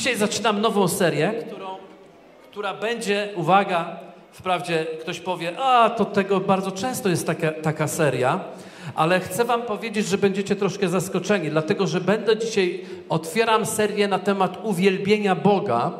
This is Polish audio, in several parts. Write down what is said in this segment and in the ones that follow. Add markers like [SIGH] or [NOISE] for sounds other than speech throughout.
Dzisiaj zaczynam nową serię, którą, która będzie, uwaga, wprawdzie ktoś powie, a to tego bardzo często jest taka, taka seria, ale chcę Wam powiedzieć, że będziecie troszkę zaskoczeni, dlatego że będę dzisiaj, otwieram serię na temat uwielbienia Boga.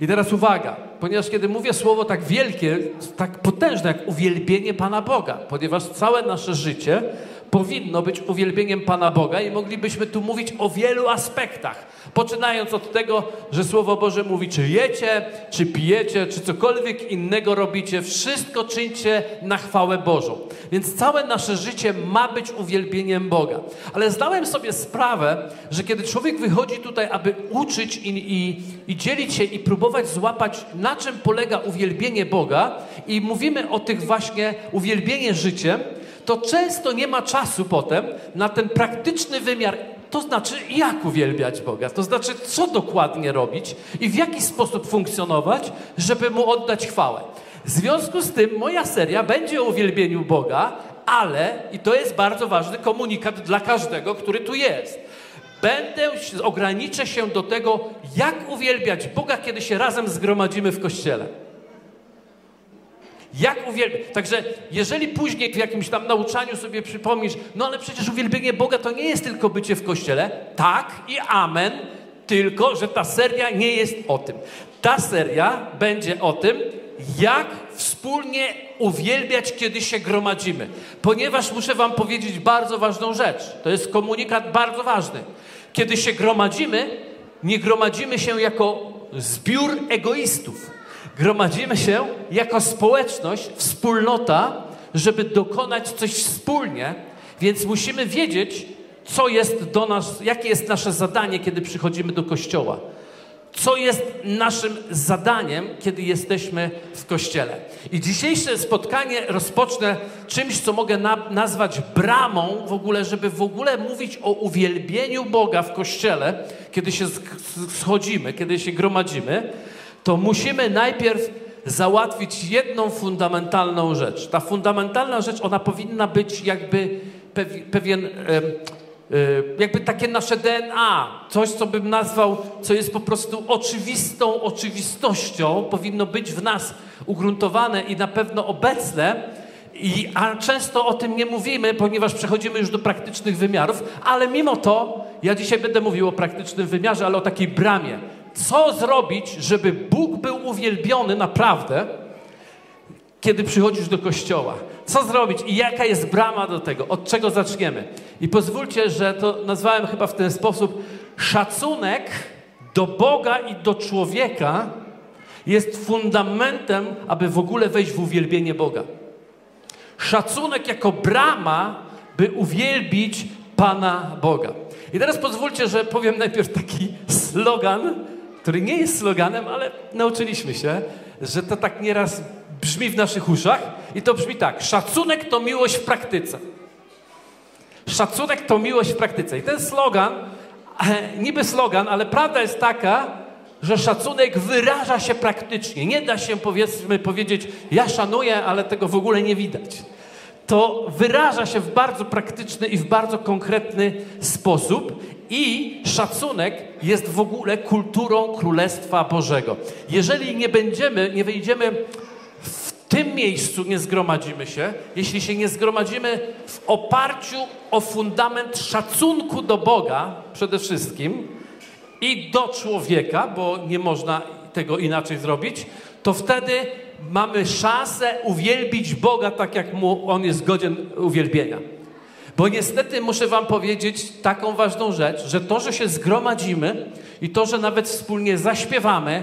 I teraz uwaga, ponieważ kiedy mówię słowo tak wielkie, tak potężne jak uwielbienie Pana Boga, ponieważ całe nasze życie powinno być uwielbieniem Pana Boga i moglibyśmy tu mówić o wielu aspektach. Poczynając od tego, że Słowo Boże mówi, czy jecie, czy pijecie, czy cokolwiek innego robicie, wszystko czyńcie na chwałę Bożą. Więc całe nasze życie ma być uwielbieniem Boga. Ale zdałem sobie sprawę, że kiedy człowiek wychodzi tutaj, aby uczyć i, i, i dzielić się i próbować złapać, na czym polega uwielbienie Boga, i mówimy o tych właśnie uwielbienie życiem, to często nie ma czasu potem na ten praktyczny wymiar. To znaczy, jak uwielbiać Boga, to znaczy, co dokładnie robić i w jaki sposób funkcjonować, żeby mu oddać chwałę. W związku z tym moja seria będzie o uwielbieniu Boga, ale, i to jest bardzo ważny komunikat dla każdego, który tu jest. Będę, ograniczę się do tego, jak uwielbiać Boga, kiedy się razem zgromadzimy w kościele. Jak uwielbiać? Także jeżeli później w jakimś tam nauczaniu sobie przypomnisz, no ale przecież uwielbienie Boga to nie jest tylko bycie w kościele. Tak i amen, tylko że ta seria nie jest o tym. Ta seria będzie o tym, jak wspólnie uwielbiać, kiedy się gromadzimy. Ponieważ muszę Wam powiedzieć bardzo ważną rzecz. To jest komunikat bardzo ważny. Kiedy się gromadzimy, nie gromadzimy się jako zbiór egoistów gromadzimy się jako społeczność, wspólnota, żeby dokonać coś wspólnie, więc musimy wiedzieć, co jest do nas, jakie jest nasze zadanie, kiedy przychodzimy do kościoła. Co jest naszym zadaniem, kiedy jesteśmy w kościele. I dzisiejsze spotkanie rozpocznę czymś, co mogę na, nazwać bramą w ogóle, żeby w ogóle mówić o uwielbieniu Boga w kościele, kiedy się schodzimy, kiedy się gromadzimy to musimy najpierw załatwić jedną fundamentalną rzecz. Ta fundamentalna rzecz, ona powinna być jakby pewien, jakby takie nasze DNA, coś, co bym nazwał, co jest po prostu oczywistą oczywistością, powinno być w nas ugruntowane i na pewno obecne. I, a często o tym nie mówimy, ponieważ przechodzimy już do praktycznych wymiarów, ale mimo to ja dzisiaj będę mówił o praktycznym wymiarze, ale o takiej bramie co zrobić, żeby Bóg był uwielbiony naprawdę, kiedy przychodzisz do kościoła. Co zrobić i jaka jest brama do tego? Od czego zaczniemy? I pozwólcie, że to nazwałem chyba w ten sposób. Szacunek do Boga i do człowieka jest fundamentem, aby w ogóle wejść w uwielbienie Boga. Szacunek jako brama, by uwielbić Pana Boga. I teraz pozwólcie, że powiem najpierw taki [LAUGHS] slogan, który nie jest sloganem, ale nauczyliśmy się, że to tak nieraz brzmi w naszych uszach i to brzmi tak. Szacunek to miłość w praktyce. Szacunek to miłość w praktyce. I ten slogan, e, niby slogan, ale prawda jest taka, że szacunek wyraża się praktycznie. Nie da się powiedzmy powiedzieć, ja szanuję, ale tego w ogóle nie widać. To wyraża się w bardzo praktyczny i w bardzo konkretny sposób i szacunek jest w ogóle kulturą Królestwa Bożego. Jeżeli nie będziemy, nie wejdziemy w tym miejscu, nie zgromadzimy się, jeśli się nie zgromadzimy w oparciu o fundament szacunku do Boga przede wszystkim i do człowieka, bo nie można tego inaczej zrobić, to wtedy mamy szansę uwielbić Boga tak, jak mu On jest godzien uwielbienia. Bo niestety muszę Wam powiedzieć taką ważną rzecz, że to, że się zgromadzimy i to, że nawet wspólnie zaśpiewamy,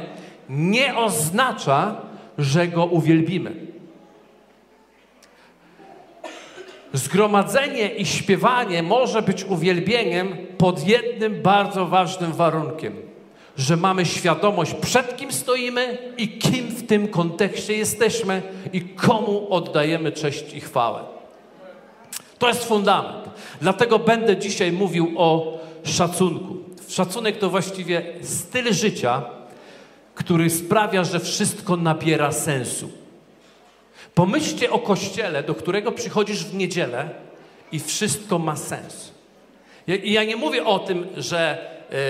nie oznacza, że Go uwielbimy. Zgromadzenie i śpiewanie może być uwielbieniem pod jednym bardzo ważnym warunkiem, że mamy świadomość, przed kim stoimy i kim w tym kontekście jesteśmy i komu oddajemy cześć i chwałę. To jest fundament. Dlatego będę dzisiaj mówił o szacunku. Szacunek to właściwie styl życia, który sprawia, że wszystko nabiera sensu. Pomyślcie o kościele, do którego przychodzisz w niedzielę i wszystko ma sens. I ja nie mówię o tym, że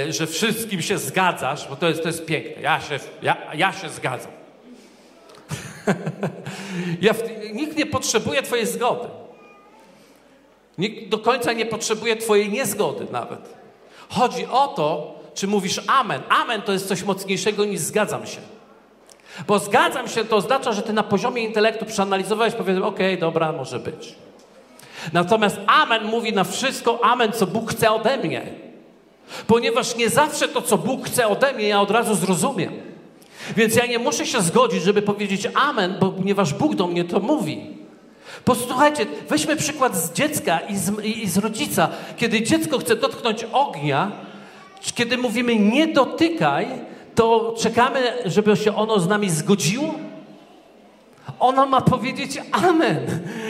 y, że wszystkim się zgadzasz, bo to jest, to jest piękne. Ja się, ja, ja się zgadzam. [LAUGHS] ja w, nikt nie potrzebuje Twojej zgody. Nikt do końca nie potrzebuje Twojej niezgody nawet. Chodzi o to, czy mówisz amen. Amen to jest coś mocniejszego niż zgadzam się. Bo zgadzam się to oznacza, że ty na poziomie intelektu przeanalizowałeś, powiedzmy, okej, okay, dobra, może być. Natomiast amen mówi na wszystko amen, co Bóg chce ode mnie. Ponieważ nie zawsze to, co Bóg chce ode mnie, ja od razu zrozumiem. Więc ja nie muszę się zgodzić, żeby powiedzieć amen, bo ponieważ Bóg do mnie to mówi. Posłuchajcie, weźmy przykład z dziecka i z, i z rodzica. Kiedy dziecko chce dotknąć ognia, kiedy mówimy nie dotykaj, to czekamy, żeby się ono z nami zgodziło? Ona ma powiedzieć amen.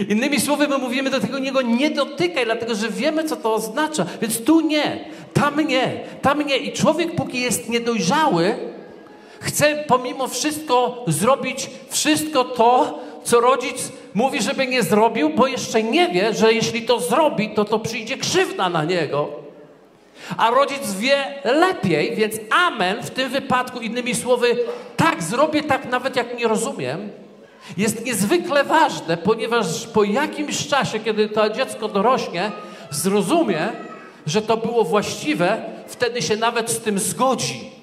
Innymi słowy, my mówimy do tego niego nie dotykaj, dlatego że wiemy, co to oznacza. Więc tu nie, tam nie, tam nie. I człowiek, póki jest niedojrzały, chce pomimo wszystko zrobić wszystko to, co rodzic mówi, żeby nie zrobił, bo jeszcze nie wie, że jeśli to zrobi, to to przyjdzie krzywda na niego. A rodzic wie lepiej, więc amen w tym wypadku, innymi słowy, tak zrobię, tak nawet jak nie rozumiem, jest niezwykle ważne, ponieważ po jakimś czasie, kiedy to dziecko dorośnie, zrozumie, że to było właściwe, wtedy się nawet z tym zgodzi.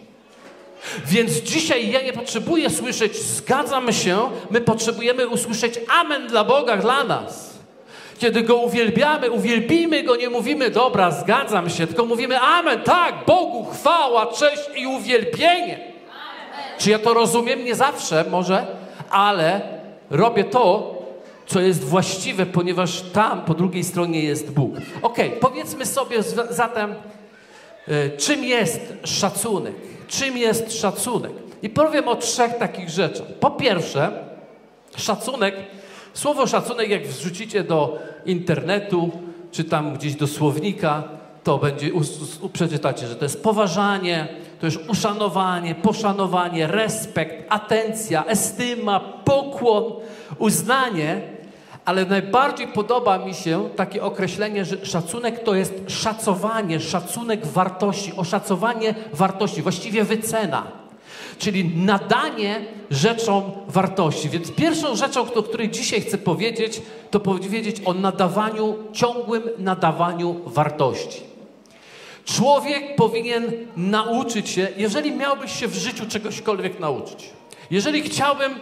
Więc dzisiaj ja nie potrzebuję słyszeć zgadzam się, my potrzebujemy usłyszeć amen dla Boga, dla nas. Kiedy Go uwielbiamy, uwielbimy Go, nie mówimy dobra, zgadzam się, tylko mówimy amen, tak, Bogu chwała, cześć i uwielbienie. Czy ja to rozumiem? Nie zawsze może, ale robię to, co jest właściwe, ponieważ tam po drugiej stronie jest Bóg. Ok, powiedzmy sobie zatem, e, czym jest szacunek? Czym jest szacunek? I powiem o trzech takich rzeczach. Po pierwsze, szacunek, słowo szacunek, jak wrzucicie do internetu, czy tam gdzieś do słownika, to będzie, przeczytacie, że to jest poważanie, to jest uszanowanie, poszanowanie, respekt, atencja, estyma, pokłon, uznanie, ale najbardziej podoba mi się takie określenie, że szacunek to jest szacowanie, szacunek wartości, oszacowanie wartości, właściwie wycena. Czyli nadanie rzeczom wartości. Więc pierwszą rzeczą, o której dzisiaj chcę powiedzieć, to powiedzieć o nadawaniu, ciągłym nadawaniu wartości. Człowiek powinien nauczyć się, jeżeli miałbyś się w życiu czegośkolwiek nauczyć, jeżeli chciałbym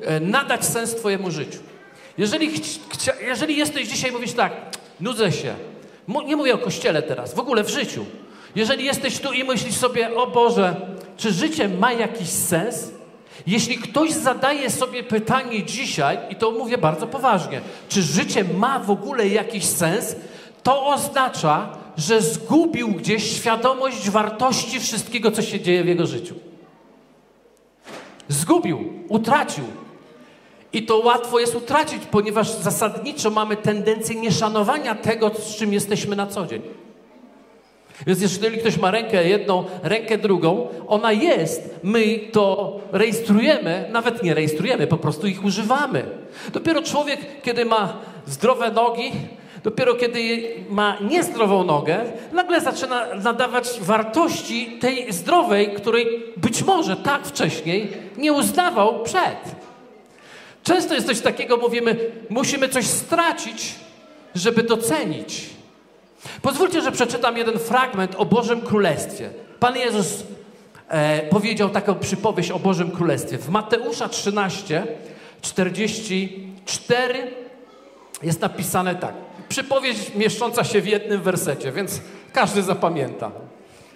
e, nadać sens Twojemu życiu, jeżeli, jeżeli jesteś dzisiaj mówisz tak, nudzę się, nie mówię o kościele teraz, w ogóle w życiu. Jeżeli jesteś tu i myślisz sobie, o Boże, czy życie ma jakiś sens? Jeśli ktoś zadaje sobie pytanie dzisiaj, i to mówię bardzo poważnie, czy życie ma w ogóle jakiś sens, to oznacza, że zgubił gdzieś świadomość wartości wszystkiego, co się dzieje w jego życiu. Zgubił, utracił. I to łatwo jest utracić, ponieważ zasadniczo mamy tendencję nieszanowania tego, z czym jesteśmy na co dzień. Więc jeżeli ktoś ma rękę jedną, rękę drugą, ona jest, my to rejestrujemy, nawet nie rejestrujemy, po prostu ich używamy. Dopiero człowiek, kiedy ma zdrowe nogi, dopiero kiedy ma niezdrową nogę, nagle zaczyna nadawać wartości tej zdrowej, której być może tak wcześniej nie uznawał przed. Często jest coś takiego, mówimy, musimy coś stracić, żeby docenić. Pozwólcie, że przeczytam jeden fragment o Bożym Królestwie. Pan Jezus e, powiedział taką przypowieść o Bożym Królestwie. W Mateusza 13, 44 jest napisane tak. Przypowieść mieszcząca się w jednym wersecie, więc każdy zapamięta.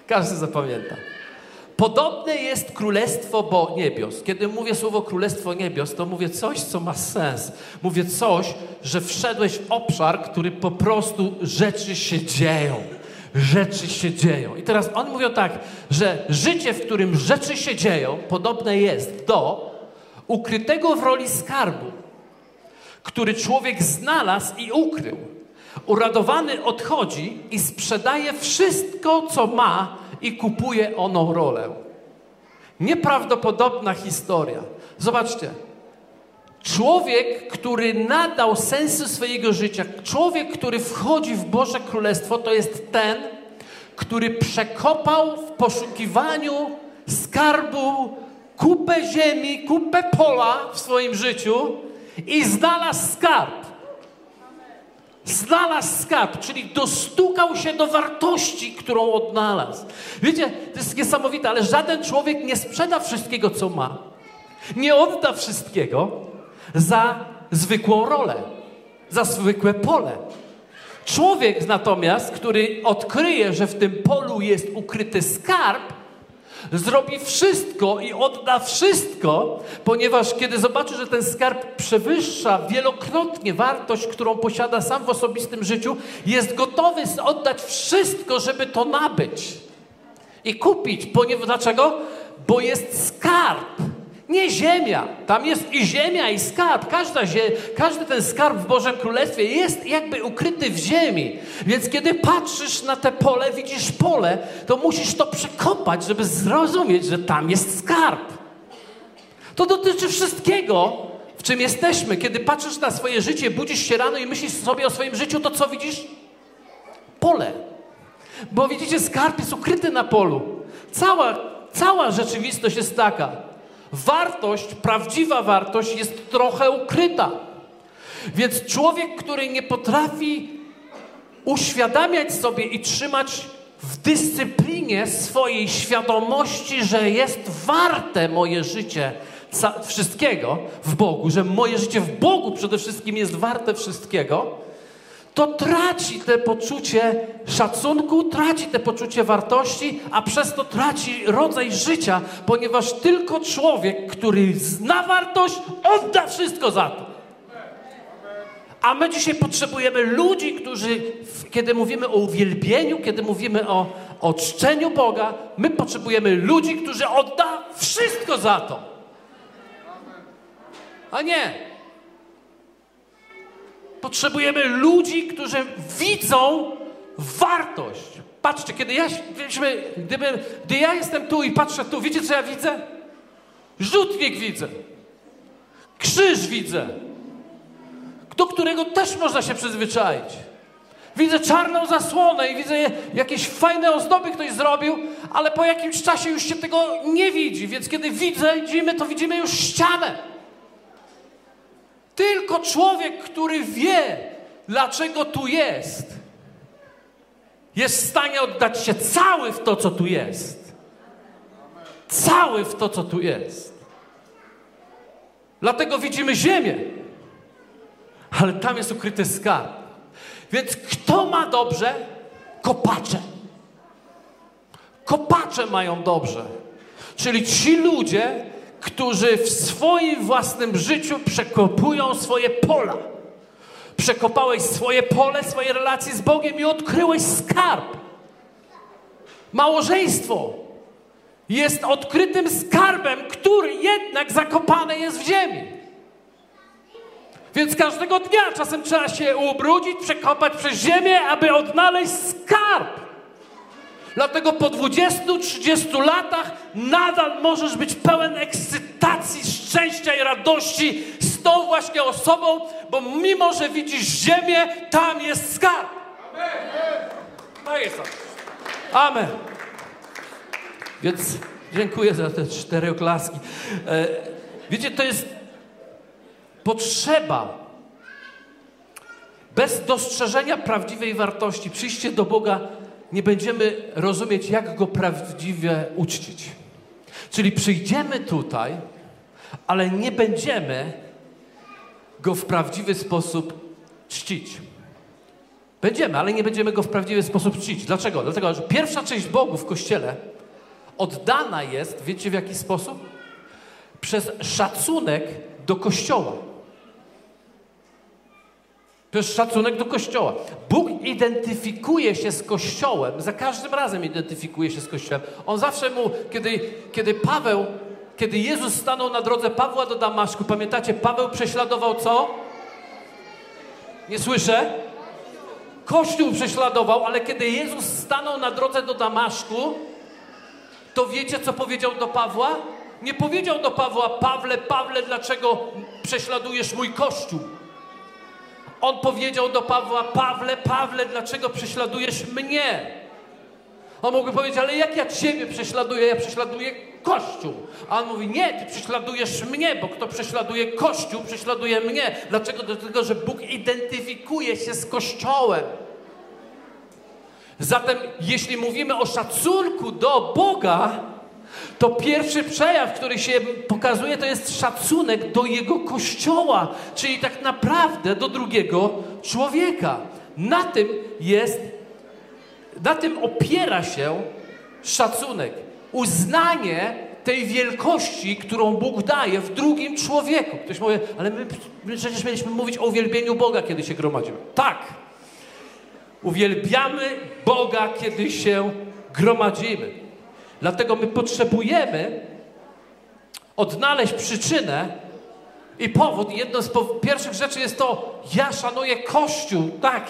Każdy zapamięta. Podobne jest królestwo bo niebios. Kiedy mówię słowo królestwo niebios, to mówię coś, co ma sens. Mówię coś, że wszedłeś w obszar, który po prostu rzeczy się dzieją. Rzeczy się dzieją. I teraz on mówią tak, że życie, w którym rzeczy się dzieją, podobne jest do ukrytego w roli skarbu, który człowiek znalazł i ukrył. Uradowany odchodzi i sprzedaje wszystko, co ma, i kupuje oną rolę. Nieprawdopodobna historia. Zobaczcie. Człowiek, który nadał sensu swojego życia, człowiek, który wchodzi w Boże Królestwo, to jest ten, który przekopał w poszukiwaniu skarbu kupę ziemi, kupę pola w swoim życiu i znalazł skarb. Znalazł skarb, czyli dostukał się do wartości, którą odnalazł. Wiecie, to jest niesamowite, ale żaden człowiek nie sprzeda wszystkiego, co ma. Nie odda wszystkiego za zwykłą rolę, za zwykłe pole. Człowiek natomiast, który odkryje, że w tym polu jest ukryty skarb, zrobi wszystko i odda wszystko, ponieważ kiedy zobaczy, że ten skarb przewyższa wielokrotnie wartość, którą posiada sam w osobistym życiu, jest gotowy oddać wszystko, żeby to nabyć i kupić. Ponieważ, dlaczego? Bo jest skarb. Nie ziemia. Tam jest i ziemia, i skarb. Każda zie każdy ten skarb w Bożym Królestwie jest jakby ukryty w ziemi. Więc kiedy patrzysz na te pole, widzisz pole, to musisz to przekopać, żeby zrozumieć, że tam jest skarb. To dotyczy wszystkiego, w czym jesteśmy. Kiedy patrzysz na swoje życie, budzisz się rano i myślisz sobie o swoim życiu, to co widzisz? Pole. Bo widzicie, skarb jest ukryty na polu. Cała, cała rzeczywistość jest taka wartość, prawdziwa wartość jest trochę ukryta. Więc człowiek, który nie potrafi uświadamiać sobie i trzymać w dyscyplinie swojej świadomości, że jest warte moje życie wszystkiego w Bogu, że moje życie w Bogu przede wszystkim jest warte wszystkiego, to traci te poczucie szacunku, traci te poczucie wartości, a przez to traci rodzaj życia, ponieważ tylko człowiek, który zna wartość, odda wszystko za to. A my dzisiaj potrzebujemy ludzi, którzy, kiedy mówimy o uwielbieniu, kiedy mówimy o, o czczeniu Boga, my potrzebujemy ludzi, którzy odda wszystko za to. A nie, Potrzebujemy ludzi, którzy widzą wartość. Patrzcie, kiedy ja, gdyby, gdy ja jestem tu i patrzę tu, wiecie co ja widzę? Rzutnik widzę. Krzyż widzę. Do którego też można się przyzwyczaić. Widzę czarną zasłonę i widzę jakieś fajne ozdoby ktoś zrobił, ale po jakimś czasie już się tego nie widzi. Więc kiedy widzę, widzimy, to widzimy już ścianę. Tylko człowiek, który wie, dlaczego tu jest, jest w stanie oddać się cały w to, co tu jest. Cały w to, co tu jest. Dlatego widzimy ziemię, ale tam jest ukryty skarb. Więc kto ma dobrze? Kopacze. Kopacze mają dobrze. Czyli ci ludzie, którzy w swoim własnym życiu przekopują swoje pola. Przekopałeś swoje pole, swoje relacje z Bogiem i odkryłeś skarb. Małżeństwo jest odkrytym skarbem, który jednak zakopany jest w ziemi. Więc każdego dnia czasem trzeba się ubrudzić, przekopać przez ziemię, aby odnaleźć skarb. Dlatego po 20-30 latach nadal możesz być pełen ekscytacji, szczęścia i radości z tą właśnie osobą, bo mimo, że widzisz ziemię, tam jest skarb. Amen. jest. Amen. Więc dziękuję za te cztery oklaski. E, wiecie, to jest potrzeba bez dostrzeżenia prawdziwej wartości, przyjście do Boga nie będziemy rozumieć, jak go prawdziwie uczcić. Czyli przyjdziemy tutaj, ale nie będziemy go w prawdziwy sposób czcić. Będziemy, ale nie będziemy go w prawdziwy sposób czcić. Dlaczego? Dlatego, że pierwsza część Bogu w Kościele oddana jest, wiecie w jaki sposób? Przez szacunek do Kościoła. To jest szacunek do Kościoła. Bóg identyfikuje się z Kościołem, za każdym razem identyfikuje się z Kościołem. On zawsze mu, kiedy, kiedy Paweł, kiedy Jezus stanął na drodze Pawła do Damaszku, pamiętacie, Paweł prześladował co? Nie słyszę? Kościół prześladował, ale kiedy Jezus stanął na drodze do Damaszku, to wiecie, co powiedział do Pawła? Nie powiedział do Pawła, Pawle, Pawle, dlaczego prześladujesz mój Kościół? On powiedział do Pawła: Pawle, Pawle, dlaczego prześladujesz mnie? On mógłby powiedzieć, ale jak ja Ciebie prześladuję? Ja prześladuję Kościół. A on mówi, nie, Ty prześladujesz mnie, bo kto prześladuje Kościół, prześladuje mnie. Dlaczego? Dlatego, że Bóg identyfikuje się z Kościołem. Zatem, jeśli mówimy o szacunku do Boga, to pierwszy przejaw, który się pokazuje, to jest szacunek do Jego Kościoła, czyli tak naprawdę do drugiego człowieka. Na tym jest, na tym opiera się szacunek. Uznanie tej wielkości, którą Bóg daje w drugim człowieku. Ktoś mówi, ale my, my przecież mieliśmy mówić o uwielbieniu Boga, kiedy się gromadzimy. Tak. Uwielbiamy Boga, kiedy się gromadzimy. Dlatego my potrzebujemy odnaleźć przyczynę i powód. Jedną z pierwszych rzeczy jest to, ja szanuję Kościół, tak.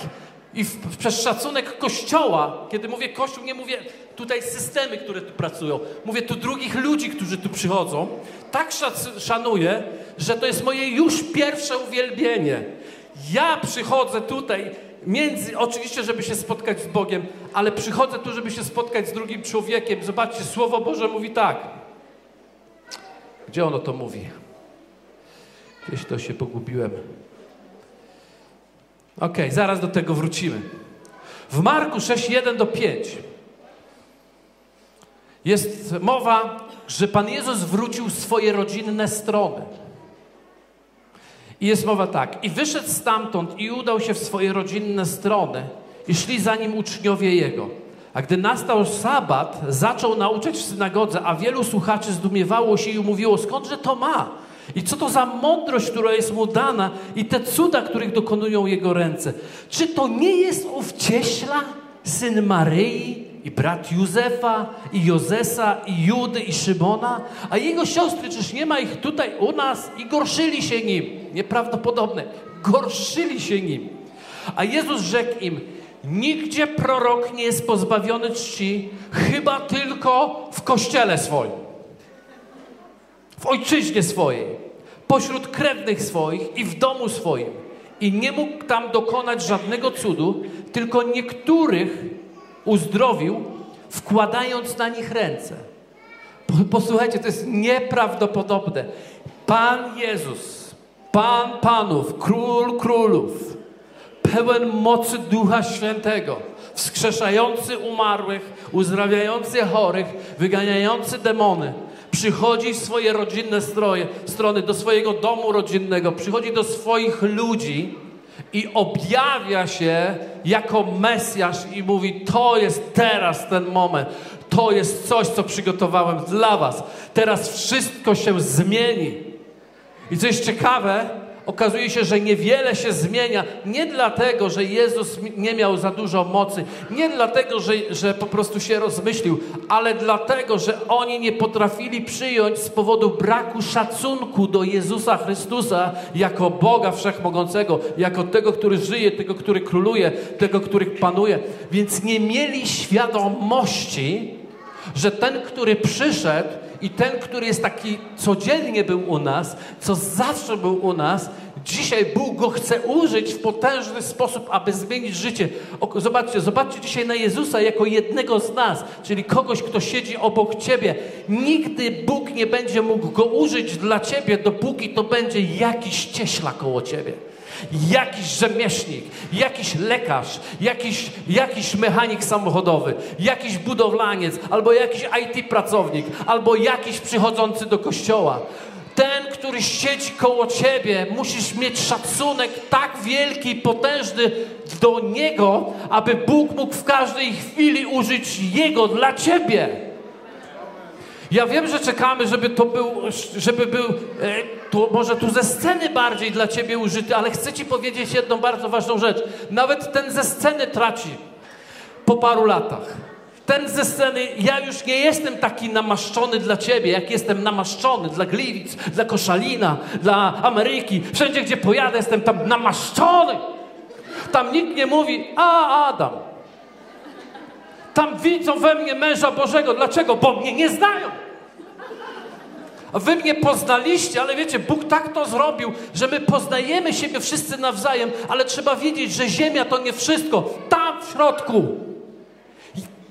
I w, przez szacunek Kościoła, kiedy mówię Kościół, nie mówię tutaj systemy, które tu pracują. Mówię tu drugich ludzi, którzy tu przychodzą. Tak szanuję, że to jest moje już pierwsze uwielbienie. Ja przychodzę tutaj między, oczywiście, żeby się spotkać z Bogiem, ale przychodzę tu, żeby się spotkać z drugim człowiekiem. Zobaczcie, Słowo Boże mówi tak. Gdzie ono to mówi? Gdzieś to się pogubiłem. Ok, zaraz do tego wrócimy. W Marku 6, 1 do 5 jest mowa, że Pan Jezus wrócił swoje rodzinne strony. I jest mowa tak. I wyszedł stamtąd i udał się w swoje rodzinne strony i szli za nim uczniowie jego. A gdy nastał sabat, zaczął nauczać w synagodze, a wielu słuchaczy zdumiewało się i mówiło, skądże to ma? I co to za mądrość, która jest mu dana i te cuda, których dokonują jego ręce? Czy to nie jest ów cieśla, syn Maryi i brat Józefa i Jozesa i Judy i Szymona? A jego siostry, czyż nie ma ich tutaj u nas? I gorszyli się nim. Nieprawdopodobne. Gorszyli się nim. A Jezus rzekł im, nigdzie prorok nie jest pozbawiony czci, chyba tylko w kościele swoim w ojczyźnie swojej, pośród krewnych swoich i w domu swoim. I nie mógł tam dokonać żadnego cudu, tylko niektórych uzdrowił, wkładając na nich ręce. Posłuchajcie, to jest nieprawdopodobne. Pan Jezus, Pan Panów, Król Królów, pełen mocy Ducha Świętego, wskrzeszający umarłych, uzdrawiający chorych, wyganiający demony, przychodzi w swoje rodzinne stroje, strony, do swojego domu rodzinnego, przychodzi do swoich ludzi i objawia się jako Mesjasz i mówi: To jest teraz ten moment. To jest coś, co przygotowałem dla Was. Teraz wszystko się zmieni. I co jest ciekawe, okazuje się, że niewiele się zmienia. Nie dlatego, że Jezus nie miał za dużo mocy, nie dlatego, że, że po prostu się rozmyślił, ale dlatego, że oni nie potrafili przyjąć z powodu braku szacunku do Jezusa Chrystusa jako Boga Wszechmogącego, jako tego, który żyje, tego, który króluje, tego, który panuje. Więc nie mieli świadomości, że ten, który przyszedł, i ten, który jest taki codziennie był u nas, co zawsze był u nas, dzisiaj Bóg go chce użyć w potężny sposób, aby zmienić życie. Zobaczcie, zobaczcie dzisiaj na Jezusa jako jednego z nas, czyli kogoś, kto siedzi obok ciebie. Nigdy Bóg nie będzie mógł go użyć dla ciebie, dopóki to będzie jakiś cieśla koło ciebie jakiś rzemieślnik, jakiś lekarz, jakiś, jakiś mechanik samochodowy, jakiś budowlaniec, albo jakiś IT pracownik, albo jakiś przychodzący do kościoła. Ten, który siedzi koło ciebie, musisz mieć szacunek tak wielki potężny do niego, aby Bóg mógł w każdej chwili użyć jego dla ciebie. Ja wiem, że czekamy, żeby to był, żeby był, e, może tu ze sceny bardziej dla ciebie użyty, ale chcę ci powiedzieć jedną bardzo ważną rzecz. Nawet ten ze sceny traci po paru latach. Ten ze sceny, ja już nie jestem taki namaszczony dla ciebie, jak jestem namaszczony dla Gliwic, dla Koszalina, dla Ameryki. Wszędzie, gdzie pojadę, jestem tam namaszczony. Tam nikt nie mówi, a Adam, tam widzą we mnie męża Bożego. Dlaczego? Bo mnie nie znają. Wy mnie poznaliście, ale wiecie, Bóg tak to zrobił, że my poznajemy siebie wszyscy nawzajem, ale trzeba wiedzieć, że ziemia to nie wszystko. Tam w środku,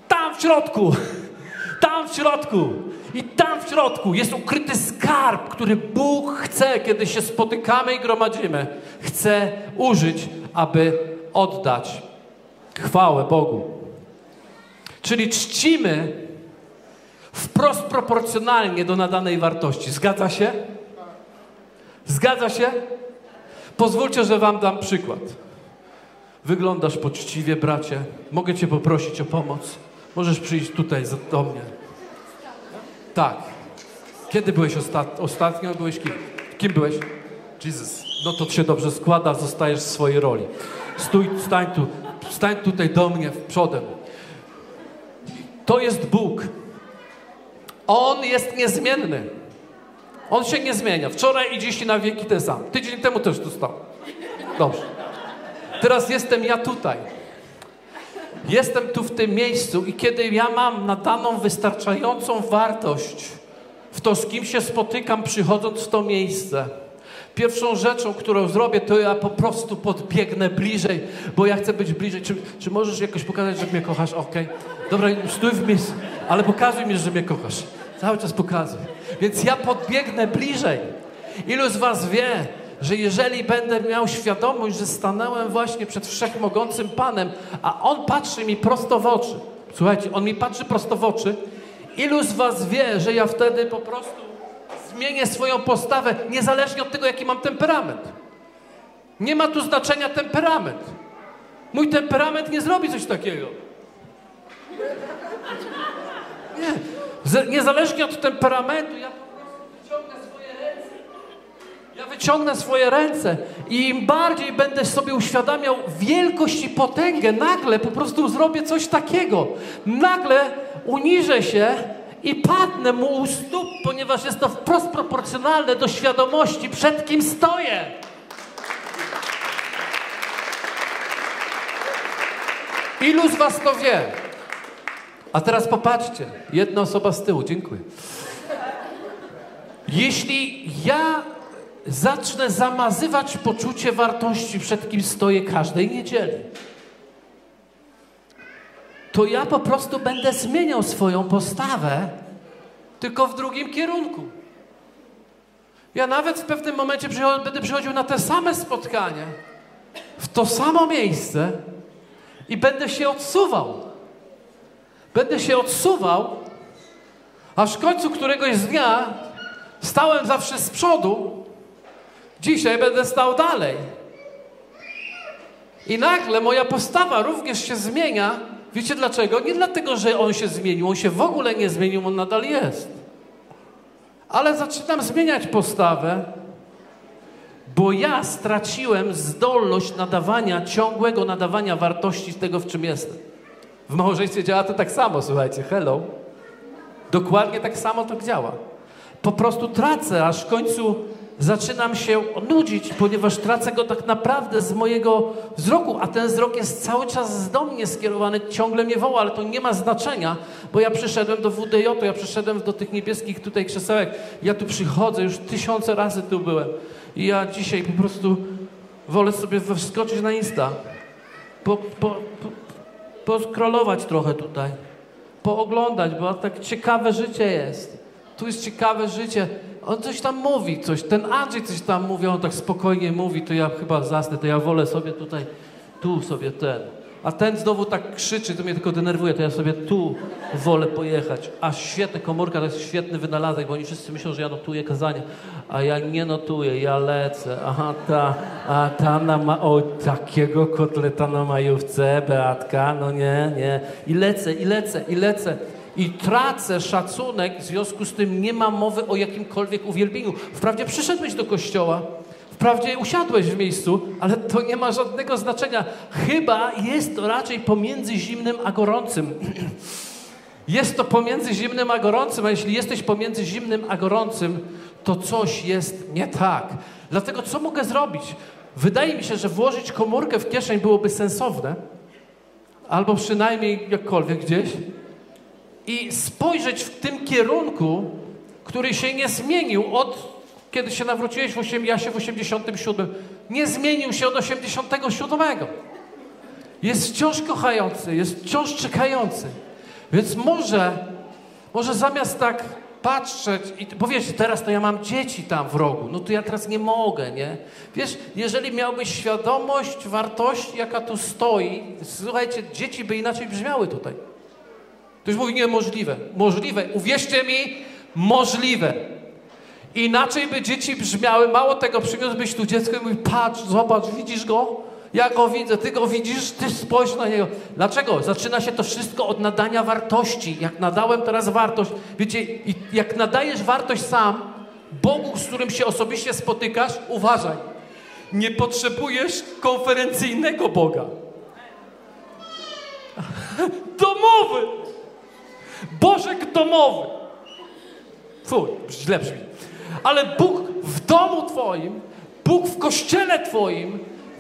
tam w środku, [LAUGHS] tam w środku i tam w środku jest ukryty skarb, który Bóg chce, kiedy się spotykamy i gromadzimy, chce użyć, aby oddać chwałę Bogu. Czyli czcimy wprost proporcjonalnie do nadanej wartości. Zgadza się? Zgadza się? Pozwólcie, że Wam dam przykład. Wyglądasz poczciwie, bracie. Mogę Cię poprosić o pomoc. Możesz przyjść tutaj do mnie. Tak. Kiedy byłeś ostat ostatnio? Byłeś kim? Kim byłeś? Jesus. No to się dobrze składa, zostajesz w swojej roli. Stój, stań tu, stań tutaj do mnie przodem. To jest Bóg. On jest niezmienny. On się nie zmienia. Wczoraj i dziś i na wieki ten sam. Tydzień temu też tu stał. Dobrze. Teraz jestem ja tutaj. Jestem tu w tym miejscu i kiedy ja mam nadaną wystarczającą wartość w to, z kim się spotykam, przychodząc w to miejsce, pierwszą rzeczą, którą zrobię, to ja po prostu podbiegnę bliżej, bo ja chcę być bliżej. Czy, czy możesz jakoś pokazać, że mnie kochasz? Okej. Okay. Dobra, stój w miejscu, ale pokazuj mi, że mnie kochasz. Cały czas pokazuj. Więc ja podbiegnę bliżej. Ilu z was wie, że jeżeli będę miał świadomość, że stanąłem właśnie przed wszechmogącym Panem, a On patrzy mi prosto w oczy. Słuchajcie, On mi patrzy prosto w oczy. Ilu z was wie, że ja wtedy po prostu zmienię swoją postawę, niezależnie od tego, jaki mam temperament. Nie ma tu znaczenia temperament. Mój temperament nie zrobi coś takiego. Nie. Niezależnie od temperamentu, ja po prostu wyciągnę swoje ręce. Ja wyciągnę swoje ręce i im bardziej będę sobie uświadamiał wielkość i potęgę, nagle po prostu zrobię coś takiego. Nagle uniżę się i padnę mu u stóp, ponieważ jest to wprost proporcjonalne do świadomości, przed kim stoję. Ilu z Was to wie? A teraz popatrzcie, jedna osoba z tyłu, dziękuję. Jeśli ja zacznę zamazywać poczucie wartości, przed kim stoję każdej niedzieli, to ja po prostu będę zmieniał swoją postawę, tylko w drugim kierunku. Ja nawet w pewnym momencie będę przychodził na te same spotkanie, w to samo miejsce i będę się odsuwał. Będę się odsuwał, aż w końcu któregoś dnia stałem zawsze z przodu, dzisiaj będę stał dalej. I nagle moja postawa również się zmienia. Wiecie dlaczego? Nie dlatego, że on się zmienił, on się w ogóle nie zmienił, on nadal jest. Ale zaczynam zmieniać postawę, bo ja straciłem zdolność nadawania, ciągłego nadawania wartości tego, w czym jestem. W małżeństwie działa to tak samo, słuchajcie, hello. Dokładnie tak samo to działa. Po prostu tracę, aż w końcu zaczynam się nudzić, ponieważ tracę go tak naprawdę z mojego wzroku, a ten wzrok jest cały czas do mnie skierowany, ciągle mnie woła, ale to nie ma znaczenia, bo ja przyszedłem do WDJ, ja przyszedłem do tych niebieskich tutaj krzesełek, ja tu przychodzę, już tysiące razy tu byłem i ja dzisiaj po prostu wolę sobie wskoczyć na Insta, po, po, po poskrolować trochę tutaj, pooglądać, bo tak ciekawe życie jest. Tu jest ciekawe życie. On coś tam mówi, coś. Ten Andrzej coś tam mówi, on tak spokojnie mówi, to ja chyba zasnę, to ja wolę sobie tutaj, tu sobie ten. A ten znowu tak krzyczy, to mnie tylko denerwuje, to ja sobie tu wolę pojechać. A świetne, komórka to jest świetny wynalazek, bo oni wszyscy myślą, że ja notuję kazania, a ja nie notuję, ja lecę. Aha, ta, a ta na ma, o, takiego kotleta na majówce, Beatka, no nie, nie. I lecę, i lecę, i lecę. I tracę szacunek, w związku z tym nie ma mowy o jakimkolwiek uwielbieniu. Wprawdzie przyszedłeś do kościoła, Wprawdzie usiadłeś w miejscu, ale to nie ma żadnego znaczenia. Chyba jest to raczej pomiędzy zimnym a gorącym. [CLEARS THROAT] Jest to pomiędzy zimnym a gorącym, a jeśli jesteś pomiędzy zimnym a gorącym, to coś jest nie tak. Dlatego co mogę zrobić? Wydaje mi się, że włożyć komórkę w kieszeń byłoby sensowne, albo przynajmniej jakkolwiek gdzieś, i spojrzeć w tym kierunku, który się nie zmienił od kiedy się nawróciłeś w 8, ja się w 87, nie zmienił się od 87. Jest wciąż kochający, jest wciąż czekający. Więc może, może zamiast tak patrzeć i bo wiesz, teraz to ja mam dzieci tam w rogu, no to ja teraz nie mogę, nie? Wiesz, jeżeli miałbyś świadomość wartości, jaka tu stoi, słuchajcie, dzieci by inaczej brzmiały tutaj. Ktoś mówi niemożliwe. Możliwe. Uwierzcie mi, możliwe. Inaczej by dzieci brzmiały, mało tego, przyniósłbyś tu dziecko i mówi, patrz, zobacz, widzisz go? Ja go widzę, ty go widzisz, ty spojrz na niego. Dlaczego? Zaczyna się to wszystko od nadania wartości. Jak nadałem teraz wartość, wiecie, jak nadajesz wartość sam, Bogu, z którym się osobiście spotykasz, uważaj, nie potrzebujesz konferencyjnego Boga. [LAUGHS] Domowy! Bożek domowy. Fuj, źle brzmi. Ale Bóg w domu Twoim, Bóg w kościele Twoim,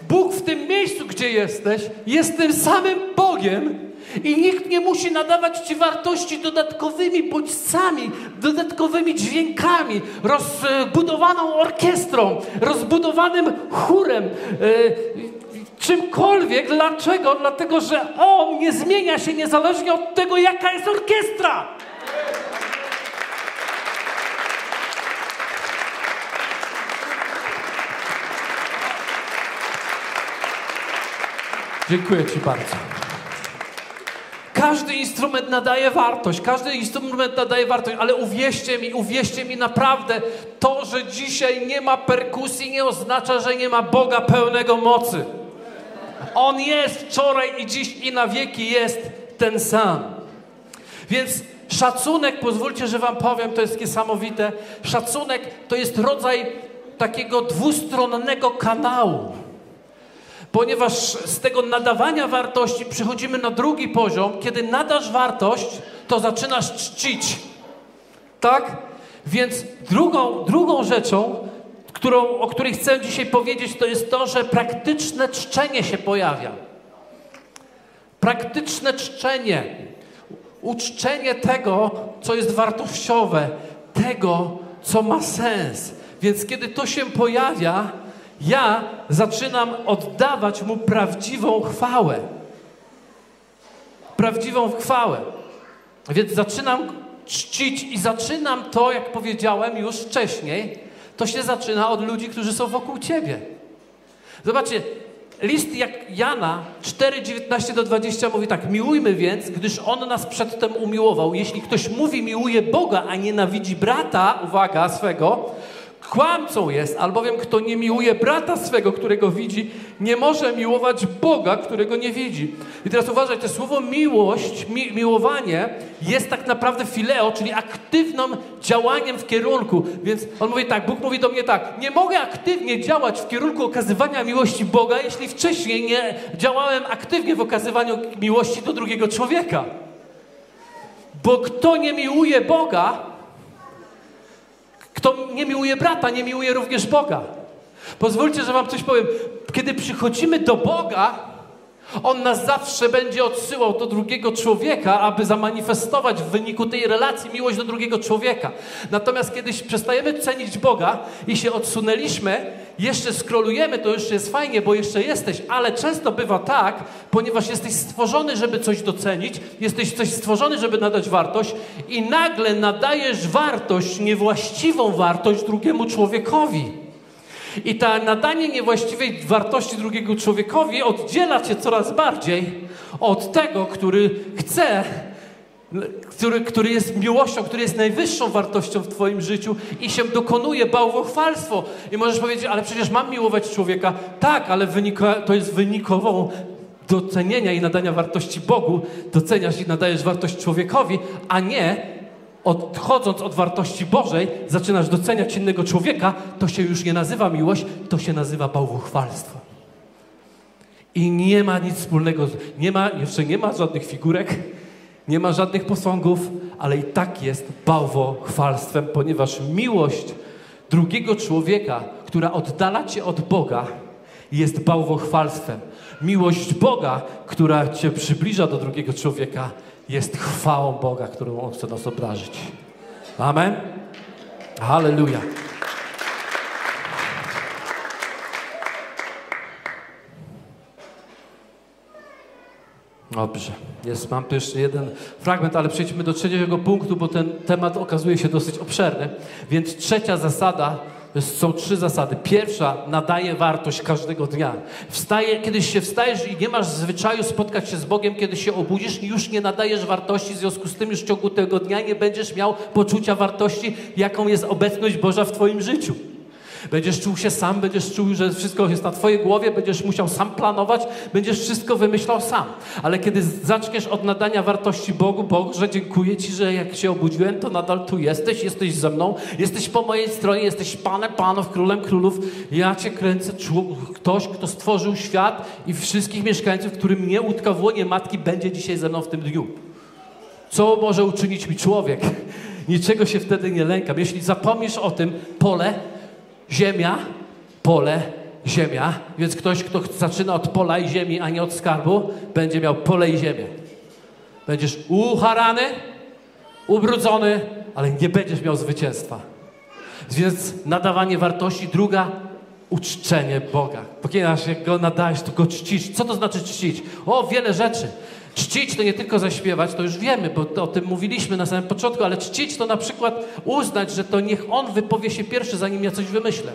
Bóg w tym miejscu, gdzie jesteś, jest tym samym Bogiem i nikt nie musi nadawać Ci wartości dodatkowymi bodźcami, dodatkowymi dźwiękami, rozbudowaną orkiestrą, rozbudowanym chórem, yy, czymkolwiek. Dlaczego? Dlatego, że On nie zmienia się niezależnie od tego, jaka jest orkiestra. Dziękuję Ci bardzo. Każdy instrument nadaje wartość, każdy instrument nadaje wartość, ale uwierzcie mi, uwierzcie mi naprawdę, to, że dzisiaj nie ma perkusji, nie oznacza, że nie ma Boga pełnego mocy. On jest wczoraj i dziś i na wieki jest ten sam. Więc szacunek, pozwólcie, że Wam powiem, to jest niesamowite. Szacunek to jest rodzaj takiego dwustronnego kanału ponieważ z tego nadawania wartości przechodzimy na drugi poziom. Kiedy nadasz wartość, to zaczynasz czcić. Tak? Więc drugą, drugą rzeczą, którą, o której chcę dzisiaj powiedzieć, to jest to, że praktyczne czczenie się pojawia. Praktyczne czczenie. Uczczenie tego, co jest wartościowe, tego, co ma sens. Więc kiedy to się pojawia, ja zaczynam oddawać mu prawdziwą chwałę. Prawdziwą chwałę. Więc zaczynam czcić i zaczynam to, jak powiedziałem już wcześniej, to się zaczyna od ludzi, którzy są wokół ciebie. Zobaczcie, list jak Jana 4, 19 do 20 mówi tak, miłujmy więc, gdyż On nas przedtem umiłował. Jeśli ktoś mówi miłuje Boga, a nienawidzi brata, uwaga, swego, Kłamcą jest, albowiem kto nie miłuje brata swego, którego widzi, nie może miłować Boga, którego nie widzi. I teraz uważaj, to słowo miłość, mi, miłowanie jest tak naprawdę fileo, czyli aktywnym działaniem w kierunku. Więc on mówi tak, Bóg mówi do mnie tak, nie mogę aktywnie działać w kierunku okazywania miłości Boga, jeśli wcześniej nie działałem aktywnie w okazywaniu miłości do drugiego człowieka. Bo kto nie miłuje Boga, kto nie miłuje brata, nie miłuje również Boga. Pozwólcie, że Wam coś powiem. Kiedy przychodzimy do Boga, On nas zawsze będzie odsyłał do drugiego człowieka, aby zamanifestować w wyniku tej relacji miłość do drugiego człowieka. Natomiast kiedyś przestajemy cenić Boga i się odsunęliśmy, jeszcze skrolujemy, to jeszcze jest fajnie, bo jeszcze jesteś, ale często bywa tak, ponieważ jesteś stworzony, żeby coś docenić, jesteś coś stworzony, żeby nadać wartość i nagle nadajesz wartość, niewłaściwą wartość drugiemu człowiekowi. I ta nadanie niewłaściwej wartości drugiego człowiekowi oddziela cię coraz bardziej od tego, który chce który, który jest miłością, który jest najwyższą wartością w Twoim życiu i się dokonuje bałwochwalstwo. I możesz powiedzieć, ale przecież mam miłować człowieka. Tak, ale wynika, to jest wynikową docenienia i nadania wartości Bogu. Doceniasz i nadajesz wartość człowiekowi, a nie odchodząc od wartości Bożej, zaczynasz doceniać innego człowieka, to się już nie nazywa miłość, to się nazywa bałwochwalstwo. I nie ma nic wspólnego, nie ma, jeszcze nie ma żadnych figurek, nie ma żadnych posągów, ale i tak jest bałwochwalstwem, ponieważ miłość drugiego człowieka, która oddala cię od Boga, jest bałwochwalstwem. Miłość Boga, która cię przybliża do drugiego człowieka, jest chwałą Boga, którą On chce nas obrazić. Amen? Hallelujah. Dobrze. Jest, mam tu jeszcze jeden fragment, ale przejdźmy do trzeciego punktu, bo ten temat okazuje się dosyć obszerny. Więc trzecia zasada, są trzy zasady. Pierwsza, nadaje wartość każdego dnia. Wstaje, kiedyś się wstajesz i nie masz zwyczaju spotkać się z Bogiem, kiedy się obudzisz już nie nadajesz wartości, w związku z tym już w ciągu tego dnia nie będziesz miał poczucia wartości, jaką jest obecność Boża w Twoim życiu. Będziesz czuł się sam, będziesz czuł, że wszystko jest na Twojej głowie, będziesz musiał sam planować, będziesz wszystko wymyślał sam. Ale kiedy zaczniesz od nadania wartości Bogu, Bogu, że dziękuję Ci, że jak się obudziłem, to nadal tu jesteś, jesteś ze mną, jesteś po mojej stronie, jesteś Panem Panów, Królem Królów. Ja Cię kręcę, ktoś, kto stworzył świat i wszystkich mieszkańców, który mnie utkał w łonie matki, będzie dzisiaj ze mną w tym dniu. Co może uczynić mi człowiek? Niczego się wtedy nie lękam. Jeśli zapomnisz o tym, pole Ziemia, pole, ziemia. Więc ktoś, kto zaczyna od pola i ziemi, a nie od skarbu, będzie miał pole i ziemię. Będziesz uharany, ubrudzony, ale nie będziesz miał zwycięstwa. Więc nadawanie wartości. Druga, uczczenie Boga. Ponieważ jak Go nadajesz, to Go czcisz. Co to znaczy czcić? O, wiele rzeczy. Czcić to nie tylko zaśpiewać, to już wiemy, bo o tym mówiliśmy na samym początku, ale czcić to na przykład uznać, że to niech On wypowie się pierwszy, zanim ja coś wymyślę.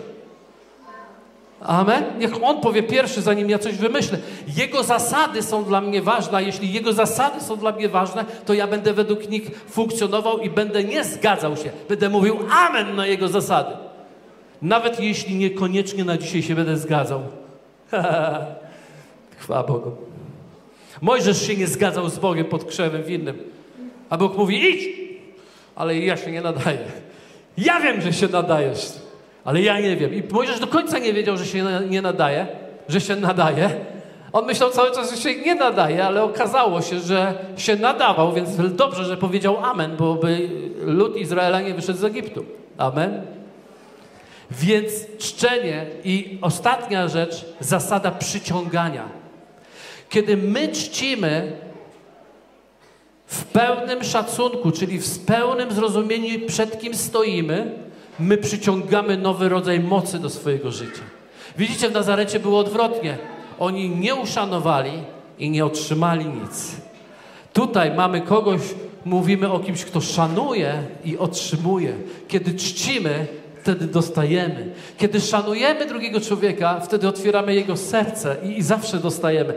Amen? Niech On powie pierwszy, zanim ja coś wymyślę. Jego zasady są dla mnie ważne, a jeśli Jego zasady są dla mnie ważne, to ja będę według nich funkcjonował i będę nie zgadzał się. Będę mówił amen na Jego zasady. Nawet jeśli niekoniecznie na dzisiaj się będę zgadzał. [LAUGHS] Chwała Bogu. Mojżesz się nie zgadzał z Bogiem pod krzewem winnym. A Bóg mówi, idź! Ale ja się nie nadaję. Ja wiem, że się nadajesz, ale ja nie wiem. I Mojżesz do końca nie wiedział, że się nie nadaje, że się nadaje. On myślał cały czas, że się nie nadaje, ale okazało się, że się nadawał, więc dobrze, że powiedział amen, bo by lud Izraela nie wyszedł z Egiptu. Amen. Więc czczenie i ostatnia rzecz, zasada przyciągania. Kiedy my czcimy w pełnym szacunku, czyli w pełnym zrozumieniu, przed kim stoimy, my przyciągamy nowy rodzaj mocy do swojego życia. Widzicie, w Nazarecie było odwrotnie. Oni nie uszanowali i nie otrzymali nic. Tutaj mamy kogoś, mówimy o kimś, kto szanuje i otrzymuje. Kiedy czcimy, wtedy dostajemy. Kiedy szanujemy drugiego człowieka, wtedy otwieramy jego serce i, i zawsze dostajemy.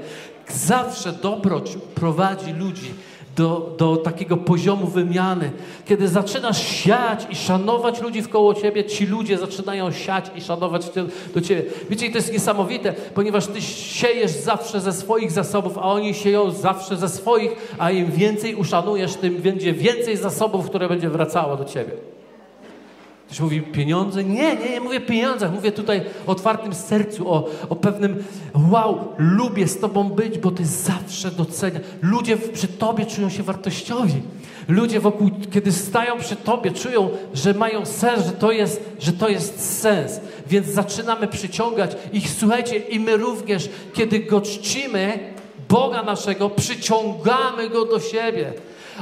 Zawsze dobroć prowadzi ludzi do, do takiego poziomu wymiany. Kiedy zaczynasz siać i szanować ludzi wkoło ciebie, ci ludzie zaczynają siać i szanować do ciebie. Wiecie, to jest niesamowite, ponieważ ty siejesz zawsze ze swoich zasobów, a oni sieją zawsze ze swoich, a im więcej uszanujesz, tym będzie więcej zasobów, które będzie wracało do ciebie. Ktoś mówi pieniądze? Nie, nie, nie mówię pieniądzach. Mówię tutaj o otwartym sercu, o, o pewnym wow, lubię z Tobą być, bo Ty zawsze docenia. Ludzie przy Tobie czują się wartościowi. Ludzie wokół, kiedy stają przy Tobie, czują, że mają sens, że to jest, że to jest sens. Więc zaczynamy przyciągać ich. Słuchajcie, i my również, kiedy Go czcimy, Boga naszego, przyciągamy Go do siebie.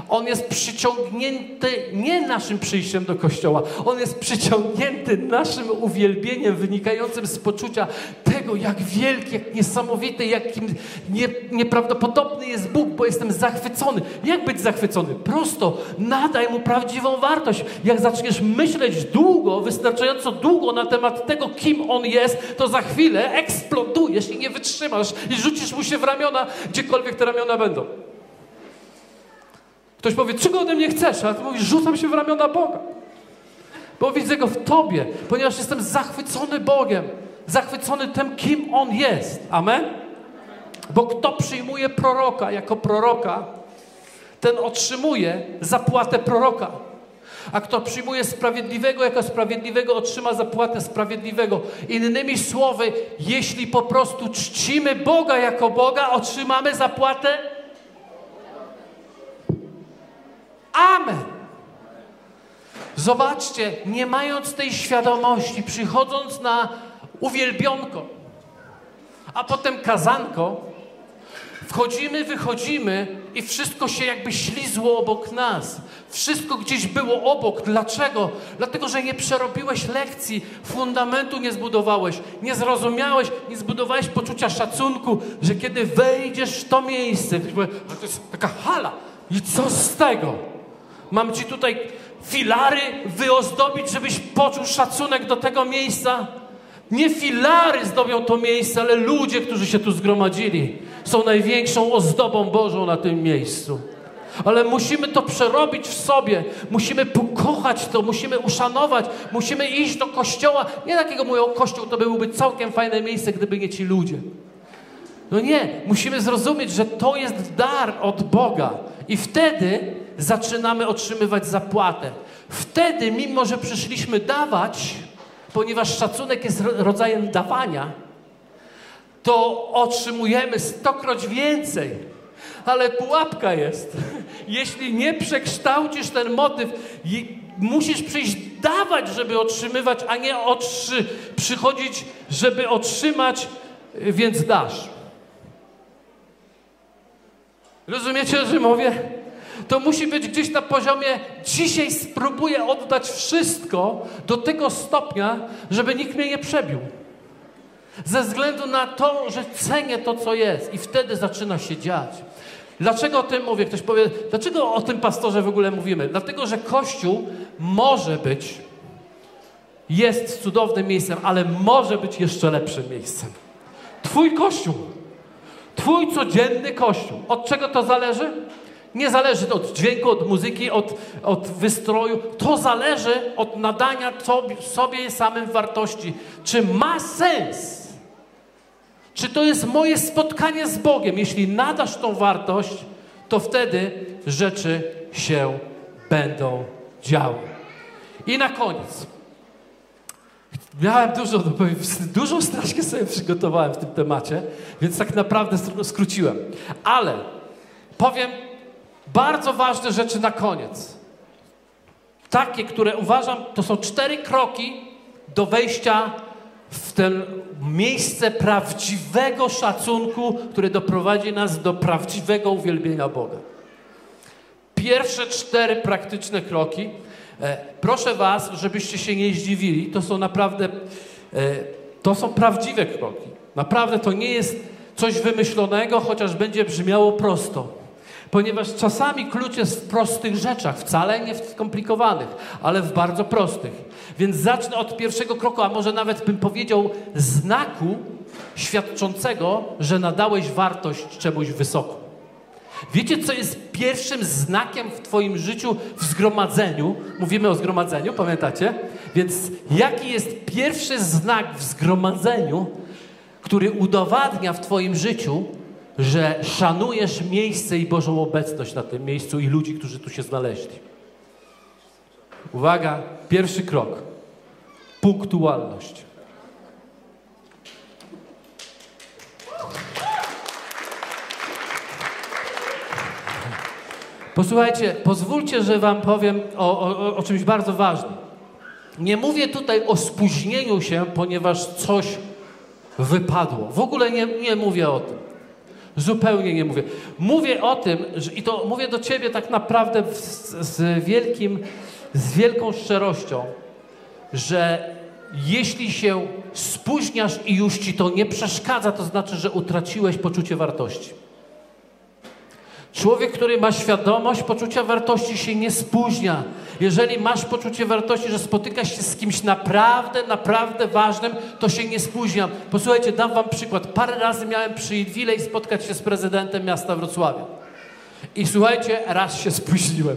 On jest przyciągnięty nie naszym przyjściem do kościoła, on jest przyciągnięty naszym uwielbieniem wynikającym z poczucia tego, jak wielki, jak niesamowity, jakim nie, nieprawdopodobny jest Bóg, bo jestem zachwycony. Jak być zachwycony? Prosto, nadaj mu prawdziwą wartość. Jak zaczniesz myśleć długo, wystarczająco długo na temat tego, kim on jest, to za chwilę eksplodujesz i nie wytrzymasz i rzucisz mu się w ramiona, gdziekolwiek te ramiona będą. Ktoś powie, czego ode mnie chcesz? A ty mówisz, rzucam się w ramiona Boga. Bo widzę Go w Tobie, ponieważ jestem zachwycony Bogiem. Zachwycony tym, kim On jest. Amen? Bo kto przyjmuje proroka jako proroka, ten otrzymuje zapłatę proroka. A kto przyjmuje sprawiedliwego jako sprawiedliwego, otrzyma zapłatę sprawiedliwego. Innymi słowy, jeśli po prostu czcimy Boga jako Boga, otrzymamy zapłatę Amen. Zobaczcie, nie mając tej świadomości, przychodząc na uwielbionko, a potem kazanko, Wchodzimy, wychodzimy i wszystko się jakby ślizło obok nas. Wszystko gdzieś było obok. Dlaczego? Dlatego, że nie przerobiłeś lekcji, fundamentu nie zbudowałeś, nie zrozumiałeś, nie zbudowałeś poczucia szacunku, że kiedy wejdziesz w to miejsce, to jest taka hala. I co z tego? Mam ci tutaj filary wyozdobić, żebyś poczuł szacunek do tego miejsca? Nie filary zdobią to miejsce, ale ludzie, którzy się tu zgromadzili, są największą ozdobą Bożą na tym miejscu. Ale musimy to przerobić w sobie, musimy pokochać to, musimy uszanować, musimy iść do kościoła. Nie takiego mówią, kościół to byłoby całkiem fajne miejsce, gdyby nie ci ludzie. No nie, musimy zrozumieć, że to jest dar od Boga. I wtedy zaczynamy otrzymywać zapłatę. Wtedy, mimo że przyszliśmy dawać, ponieważ szacunek jest rodzajem dawania, to otrzymujemy stokroć więcej. Ale pułapka jest. [LAUGHS] Jeśli nie przekształcisz ten motyw, musisz przyjść dawać, żeby otrzymywać, a nie otrzy, przychodzić, żeby otrzymać, więc dasz. Rozumiecie, czym mówię? To musi być gdzieś na poziomie, dzisiaj spróbuję oddać wszystko do tego stopnia, żeby nikt mnie nie przebił. Ze względu na to, że cenię to, co jest i wtedy zaczyna się dziać. Dlaczego o tym mówię? Ktoś powie, dlaczego o tym pastorze w ogóle mówimy? Dlatego, że Kościół może być, jest cudownym miejscem, ale może być jeszcze lepszym miejscem. Twój Kościół, Twój codzienny Kościół. Od czego to zależy? Nie zależy od dźwięku, od muzyki, od, od wystroju. To zależy od nadania sobie, sobie samym wartości. Czy ma sens? Czy to jest moje spotkanie z Bogiem? Jeśli nadasz tą wartość, to wtedy rzeczy się będą działy. I na koniec. Miałem dużo, dużą straszkę sobie przygotowałem w tym temacie, więc tak naprawdę skróciłem. Ale powiem bardzo ważne rzeczy na koniec. Takie, które uważam, to są cztery kroki do wejścia w to miejsce prawdziwego szacunku, które doprowadzi nas do prawdziwego uwielbienia Boga. Pierwsze cztery praktyczne kroki. E, proszę Was, żebyście się nie zdziwili. To są naprawdę, e, to są prawdziwe kroki. Naprawdę to nie jest coś wymyślonego, chociaż będzie brzmiało prosto. Ponieważ czasami klucz jest w prostych rzeczach, wcale nie w skomplikowanych, ale w bardzo prostych. Więc zacznę od pierwszego kroku, a może nawet bym powiedział znaku świadczącego, że nadałeś wartość czemuś wysoko. Wiecie, co jest pierwszym znakiem w Twoim życiu w zgromadzeniu? Mówimy o zgromadzeniu, pamiętacie? Więc jaki jest pierwszy znak w zgromadzeniu, który udowadnia w Twoim życiu, że szanujesz miejsce i Bożą obecność na tym miejscu i ludzi, którzy tu się znaleźli. Uwaga, pierwszy krok. Punktualność. Posłuchajcie, pozwólcie, że Wam powiem o, o, o czymś bardzo ważnym. Nie mówię tutaj o spóźnieniu się, ponieważ coś wypadło. W ogóle nie, nie mówię o tym. Zupełnie nie mówię. Mówię o tym, że, i to mówię do ciebie tak naprawdę z, z, wielkim, z wielką szczerością, że jeśli się spóźniasz i już ci to nie przeszkadza, to znaczy, że utraciłeś poczucie wartości. Człowiek, który ma świadomość poczucia wartości, się nie spóźnia. Jeżeli masz poczucie wartości, że spotykasz się z kimś naprawdę, naprawdę ważnym, to się nie spóźniam. Posłuchajcie, dam wam przykład. Parę razy miałem przywilej spotkać się z prezydentem miasta Wrocławia. I słuchajcie, raz się spóźniłem.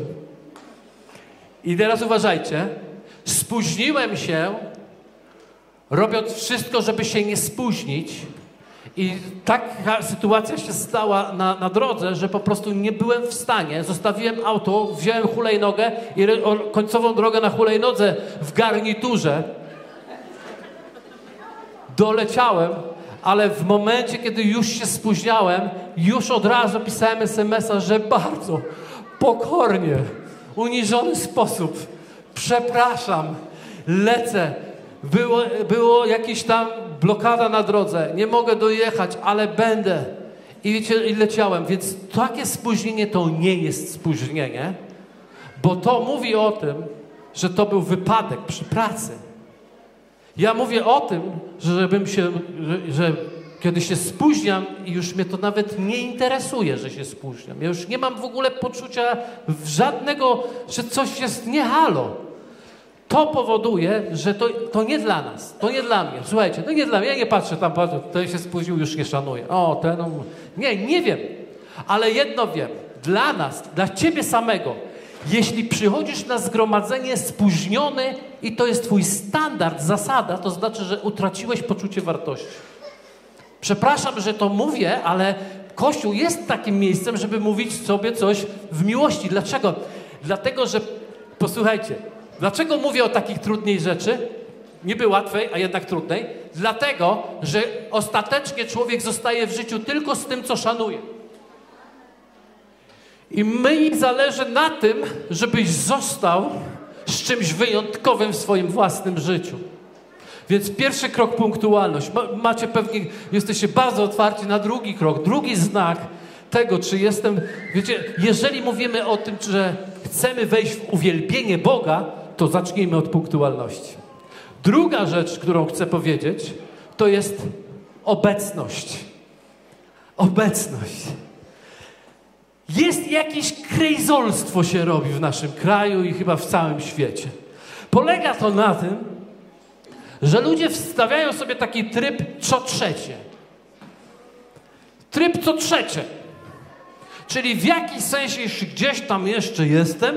I teraz uważajcie. Spóźniłem się, robiąc wszystko, żeby się nie spóźnić, i taka sytuacja się stała na, na drodze, że po prostu nie byłem w stanie. Zostawiłem auto, wziąłem hulajnogę i końcową drogę na hulajnodze w garniturze. Doleciałem, ale w momencie, kiedy już się spóźniałem, już od razu pisałem SMS-a, że bardzo pokornie, uniżony sposób, przepraszam, lecę. Było, było jakieś tam blokada na drodze, nie mogę dojechać, ale będę. I wiecie, i leciałem, więc takie spóźnienie to nie jest spóźnienie, bo to mówi o tym, że to był wypadek przy pracy. Ja mówię o tym, żebym się, że, że kiedy się spóźniam i już mnie to nawet nie interesuje, że się spóźniam. Ja już nie mam w ogóle poczucia żadnego, że coś jest nie halo. To powoduje, że to, to nie dla nas, to nie dla mnie. Słuchajcie, to nie dla mnie. Ja nie patrzę tam, patrzę, ten się spóźnił, już nie szanuję. O, ten, no, nie, nie wiem. Ale jedno wiem. Dla nas, dla ciebie samego, jeśli przychodzisz na zgromadzenie spóźniony i to jest twój standard, zasada, to znaczy, że utraciłeś poczucie wartości. Przepraszam, że to mówię, ale Kościół jest takim miejscem, żeby mówić sobie coś w miłości. Dlaczego? Dlatego, że posłuchajcie, dlaczego mówię o takich trudnej rzeczy? Niby łatwej, a jednak trudnej. Dlatego, że ostatecznie człowiek zostaje w życiu tylko z tym, co szanuje. I mi zależy na tym, żebyś został z czymś wyjątkowym w swoim własnym życiu. Więc pierwszy krok punktualność. Macie pewnie, jesteście bardzo otwarci na drugi krok. Drugi znak tego, czy jestem, wiecie, jeżeli mówimy o tym, że chcemy wejść w uwielbienie Boga, to zacznijmy od punktualności. Druga rzecz, którą chcę powiedzieć, to jest obecność. Obecność. Jest jakieś krejzolstwo się robi w naszym kraju i chyba w całym świecie. Polega to na tym, że ludzie wstawiają sobie taki tryb co trzecie. Tryb co trzecie. Czyli w jakiś sensie, jeśli gdzieś tam jeszcze jestem,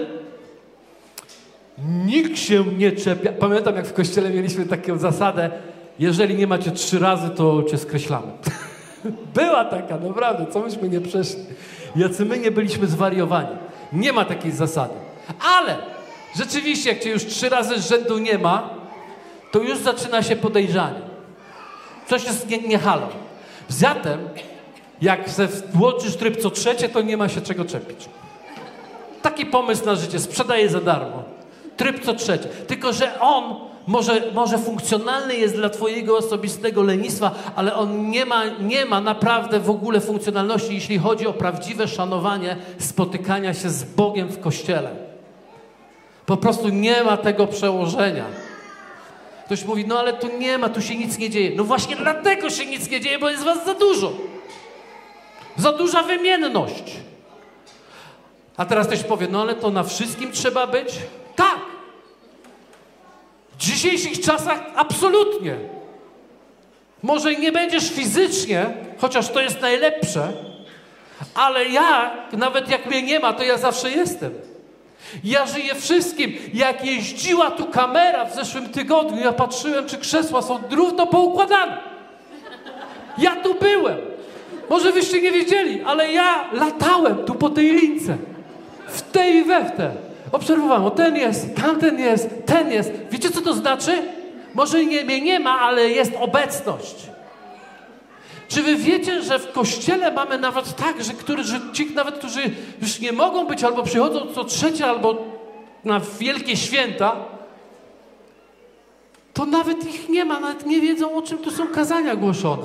nikt się nie czepia. Pamiętam, jak w kościele mieliśmy taką zasadę, jeżeli nie macie trzy razy, to cię skreślamy. [LAUGHS] Była taka, naprawdę, co myśmy nie przeszli. Jacy my nie byliśmy zwariowani. Nie ma takiej zasady. Ale rzeczywiście, jak cię już trzy razy z rzędu nie ma, to już zaczyna się podejrzanie. Coś jest nie, nie halo. Zatem, jak włączysz tryb co trzecie, to nie ma się czego czepić. Taki pomysł na życie, sprzedaje za darmo. Tryb co trzecie. Tylko, że on może, może funkcjonalny jest dla twojego osobistego lenistwa, ale on nie ma, nie ma naprawdę w ogóle funkcjonalności, jeśli chodzi o prawdziwe szanowanie spotykania się z Bogiem w Kościele. Po prostu nie ma tego przełożenia. Ktoś mówi, no ale tu nie ma, tu się nic nie dzieje. No właśnie dlatego się nic nie dzieje, bo jest was za dużo. Za duża wymienność. A teraz ktoś powie, no ale to na wszystkim trzeba być? Tak. W dzisiejszych czasach absolutnie. Może nie będziesz fizycznie, chociaż to jest najlepsze, ale ja, nawet jak mnie nie ma, to ja zawsze jestem. Ja żyję wszystkim. Jak jeździła tu kamera w zeszłym tygodniu, ja patrzyłem, czy krzesła są równo poukładane. Ja tu byłem. Może wyście nie wiedzieli, ale ja latałem tu po tej lince. W tej i we w. Obserwowałem, o ten jest, tamten jest, ten jest. Wiecie, co to znaczy? Może nie, mnie nie ma, ale jest obecność. Czy wy wiecie, że w kościele mamy nawet tak, że, który, że ci nawet, którzy już nie mogą być albo przychodzą co trzecie, albo na wielkie święta, to nawet ich nie ma, nawet nie wiedzą, o czym tu są kazania głoszone.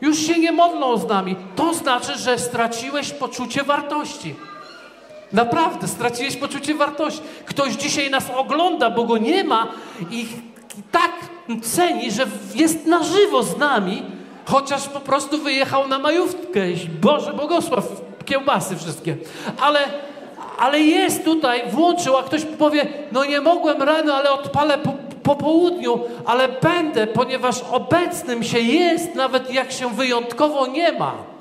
Już się nie modlą z nami. To znaczy, że straciłeś poczucie wartości. Naprawdę, straciłeś poczucie wartości. Ktoś dzisiaj nas ogląda, bo go nie ma i tak ceni, że jest na żywo z nami, Chociaż po prostu wyjechał na majówkę. Boże, błogosław, kiełbasy wszystkie. Ale, ale jest tutaj, włączył, a ktoś powie, no nie mogłem rano, ale odpalę po, po południu, ale będę, ponieważ obecnym się jest, nawet jak się wyjątkowo nie ma.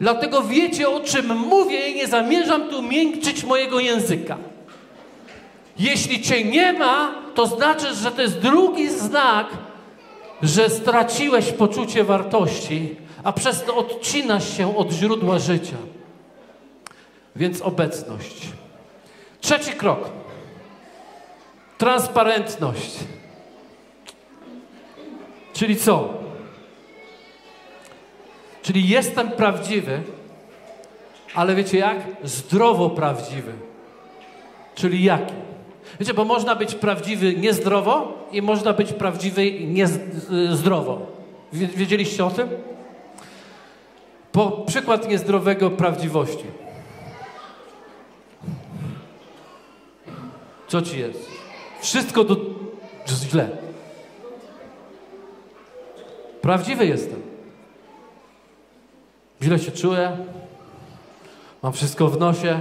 Dlatego wiecie, o czym mówię i nie zamierzam tu miękczyć mojego języka. Jeśli cię nie ma, to znaczy, że to jest drugi znak, że straciłeś poczucie wartości, a przez to odcinasz się od źródła życia. Więc obecność. Trzeci krok. Transparentność. Czyli co? Czyli jestem prawdziwy, ale wiecie jak? Zdrowo prawdziwy. Czyli jaki? Wiecie, bo można być prawdziwy niezdrowo i można być prawdziwy niezdrowo. Wiedzieliście o tym? Po, przykład niezdrowego prawdziwości. Co ci jest? Wszystko do... źle. Prawdziwy jestem. Źle się czuję. Mam wszystko w nosie.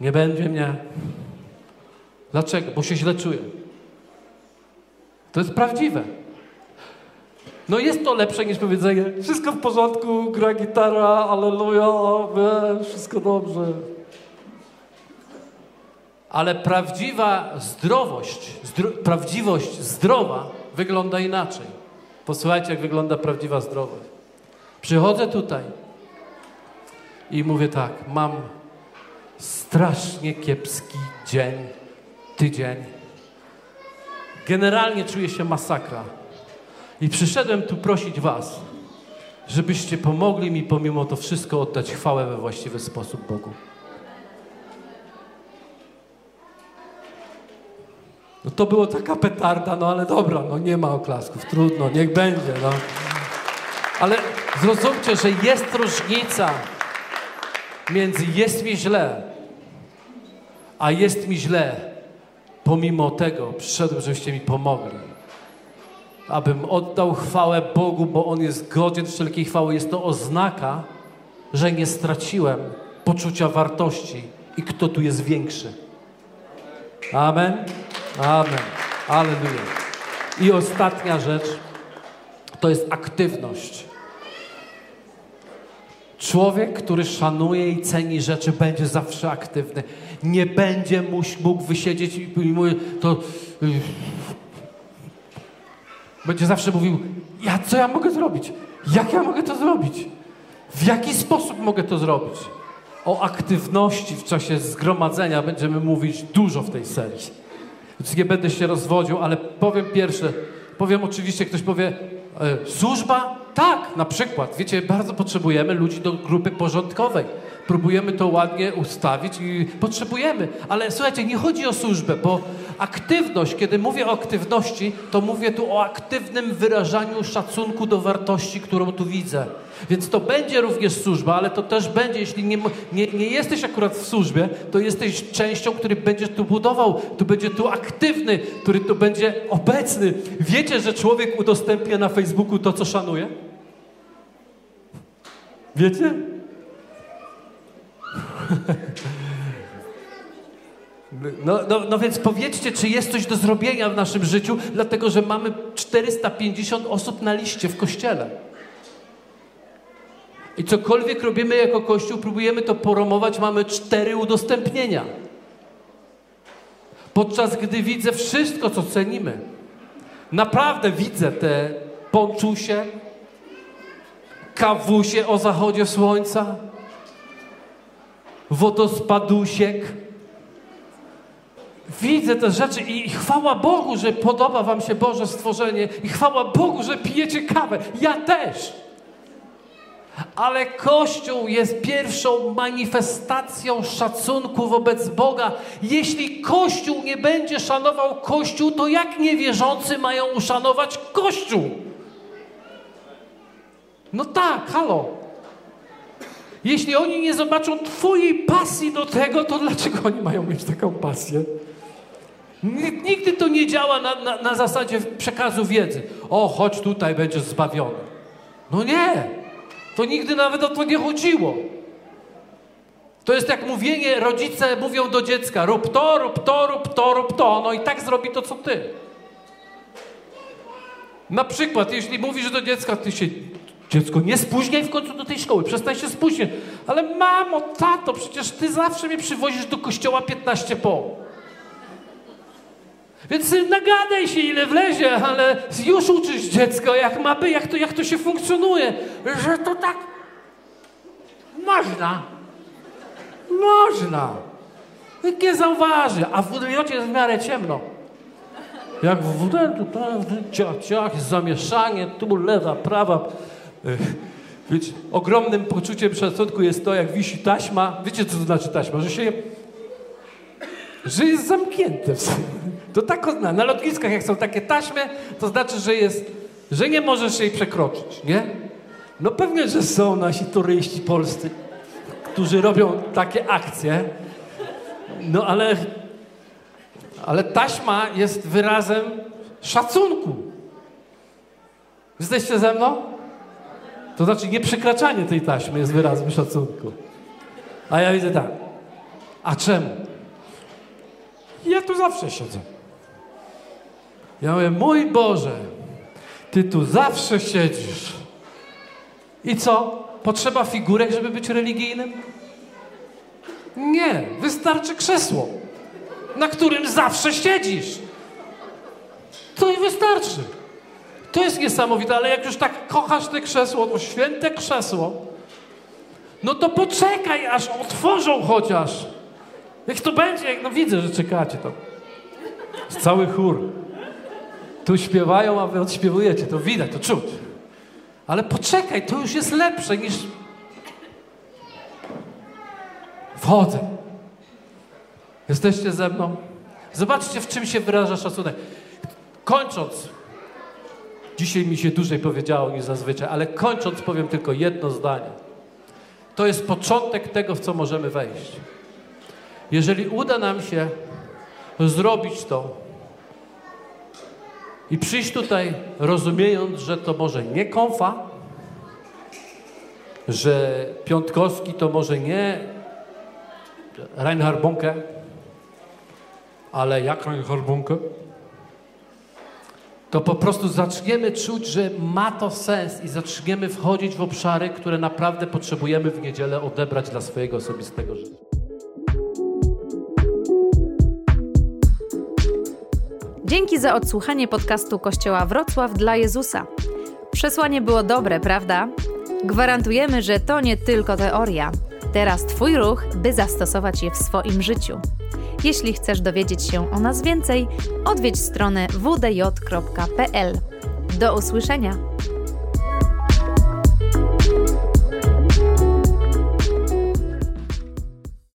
Nie będzie mnie. Dlaczego? Bo się źle czuję. To jest prawdziwe. No jest to lepsze niż powiedzenie wszystko w porządku, gra gitara, aleluja, wszystko dobrze. Ale prawdziwa zdrowość, zdro, prawdziwość zdrowa wygląda inaczej. Posłuchajcie, jak wygląda prawdziwa zdrowość. Przychodzę tutaj i mówię tak, mam strasznie kiepski dzień, tydzień. Generalnie czuję się masakra. I przyszedłem tu prosić Was, żebyście pomogli mi pomimo to wszystko oddać chwałę we właściwy sposób Bogu. No to było taka petarda, no ale dobra, no nie ma oklasków, trudno, niech będzie, no. Ale zrozumcie, że jest różnica między jest mi źle, a jest mi źle. Pomimo tego przyszedłem, żebyście mi pomogli. Abym oddał chwałę Bogu, bo On jest godzien wszelkiej chwały. Jest to oznaka, że nie straciłem poczucia wartości i kto tu jest większy. Amen. Amen. Aleluja. I ostatnia rzecz to jest aktywność. Człowiek, który szanuje i ceni rzeczy, będzie zawsze aktywny. Nie będzie mógł wysiedzieć i mówi, to y, będzie zawsze mówił, ja co ja mogę zrobić? Jak ja mogę to zrobić? W jaki sposób mogę to zrobić? O aktywności w czasie zgromadzenia będziemy mówić dużo w tej serii. Więc nie będę się rozwodził, ale powiem pierwsze. Powiem oczywiście, ktoś powie, e, służba? Tak, na przykład. Wiecie, bardzo potrzebujemy ludzi do grupy porządkowej. Próbujemy to ładnie ustawić i potrzebujemy. Ale słuchajcie, nie chodzi o służbę, bo aktywność, kiedy mówię o aktywności, to mówię tu o aktywnym wyrażaniu szacunku do wartości, którą tu widzę. Więc to będzie również służba, ale to też będzie, jeśli nie, nie, nie jesteś akurat w służbie, to jesteś częścią, który będzie tu budował, tu będzie tu aktywny, który tu będzie obecny. Wiecie, że człowiek udostępnia na Facebooku to, co szanuje? Wiecie? No, no, no więc powiedzcie, czy jest coś do zrobienia w naszym życiu, dlatego że mamy 450 osób na liście w kościele. I cokolwiek robimy jako Kościół, próbujemy to poromować, mamy cztery udostępnienia. Podczas gdy widzę wszystko, co cenimy. Naprawdę widzę te ponczusie, kawusie o zachodzie słońca, wodospadusiek. Widzę te rzeczy i chwała Bogu, że podoba wam się Boże stworzenie i chwała Bogu, że pijecie kawę. Ja też. Ale Kościół jest pierwszą manifestacją szacunku wobec Boga. Jeśli Kościół nie będzie szanował Kościół, to jak niewierzący mają uszanować Kościół? No tak, halo. Jeśli oni nie zobaczą Twojej pasji do tego, to dlaczego oni mają mieć taką pasję? Nigdy to nie działa na, na, na zasadzie przekazu wiedzy. O, chodź tutaj, będziesz zbawiony. No nie. To nigdy nawet o to nie chodziło. To jest jak mówienie, rodzice mówią do dziecka, rób to, rób to, rób to, rób to, no i tak zrobi to, co ty. Na przykład, jeśli mówisz do dziecka, ty się, dziecko, nie spóźniaj w końcu do tej szkoły, przestań się spóźniać. Ale mamo, tato, przecież ty zawsze mnie przywozisz do kościoła 15 po. Więc nagadaj się, ile wlezie, ale już uczysz dziecko, jak ma być, jak to, jak to się funkcjonuje. Że to tak można. Można. Nikt nie zauważy, a w WDJ jest w miarę ciemno. Jak w WD, to ciach, ciach, zamieszanie, tu lewa, prawa. Wiecie, ogromnym poczuciem szacunku jest to, jak wisi taśma. Wiecie, co to znaczy taśma? Że się że jest zamknięte. To tak na, na lotniskach, jak są takie taśmy, to znaczy, że jest, że nie możesz jej przekroczyć, nie? No pewnie, że są nasi turyści polscy, którzy robią takie akcje. No ale, ale taśma jest wyrazem szacunku. Jesteście ze mną? To znaczy nieprzekraczanie tej taśmy jest wyrazem szacunku. A ja widzę tak. A czemu? Ja tu zawsze siedzę. Ja mówię, mój Boże, Ty tu zawsze siedzisz. I co? Potrzeba figurek, żeby być religijnym? Nie, wystarczy krzesło, na którym zawsze siedzisz. To i wystarczy. To jest niesamowite, ale jak już tak kochasz te krzesło, to święte krzesło, no to poczekaj, aż otworzą chociaż. Jak to będzie? Jak, no widzę, że czekacie to. Cały chór. Tu śpiewają, a wy odśpiewujecie. To widać, to czuć. Ale poczekaj, to już jest lepsze niż... Wchodzę. Jesteście ze mną? Zobaczcie, w czym się wyraża szacunek. Kończąc, dzisiaj mi się dłużej powiedziało niż zazwyczaj, ale kończąc powiem tylko jedno zdanie. To jest początek tego, w co możemy wejść. Jeżeli uda nam się zrobić to i przyjść tutaj rozumiejąc, że to może nie konfa, że Piątkowski to może nie Reinhard Bonke, ale jak Reinhard Bonke, to po prostu zaczniemy czuć, że ma to sens i zaczniemy wchodzić w obszary, które naprawdę potrzebujemy w niedzielę odebrać dla swojego osobistego życia. Dzięki za odsłuchanie podcastu Kościoła Wrocław dla Jezusa. Przesłanie było dobre, prawda? Gwarantujemy, że to nie tylko teoria. Teraz Twój ruch, by zastosować je w swoim życiu. Jeśli chcesz dowiedzieć się o nas więcej, odwiedź stronę wdj.pl. Do usłyszenia!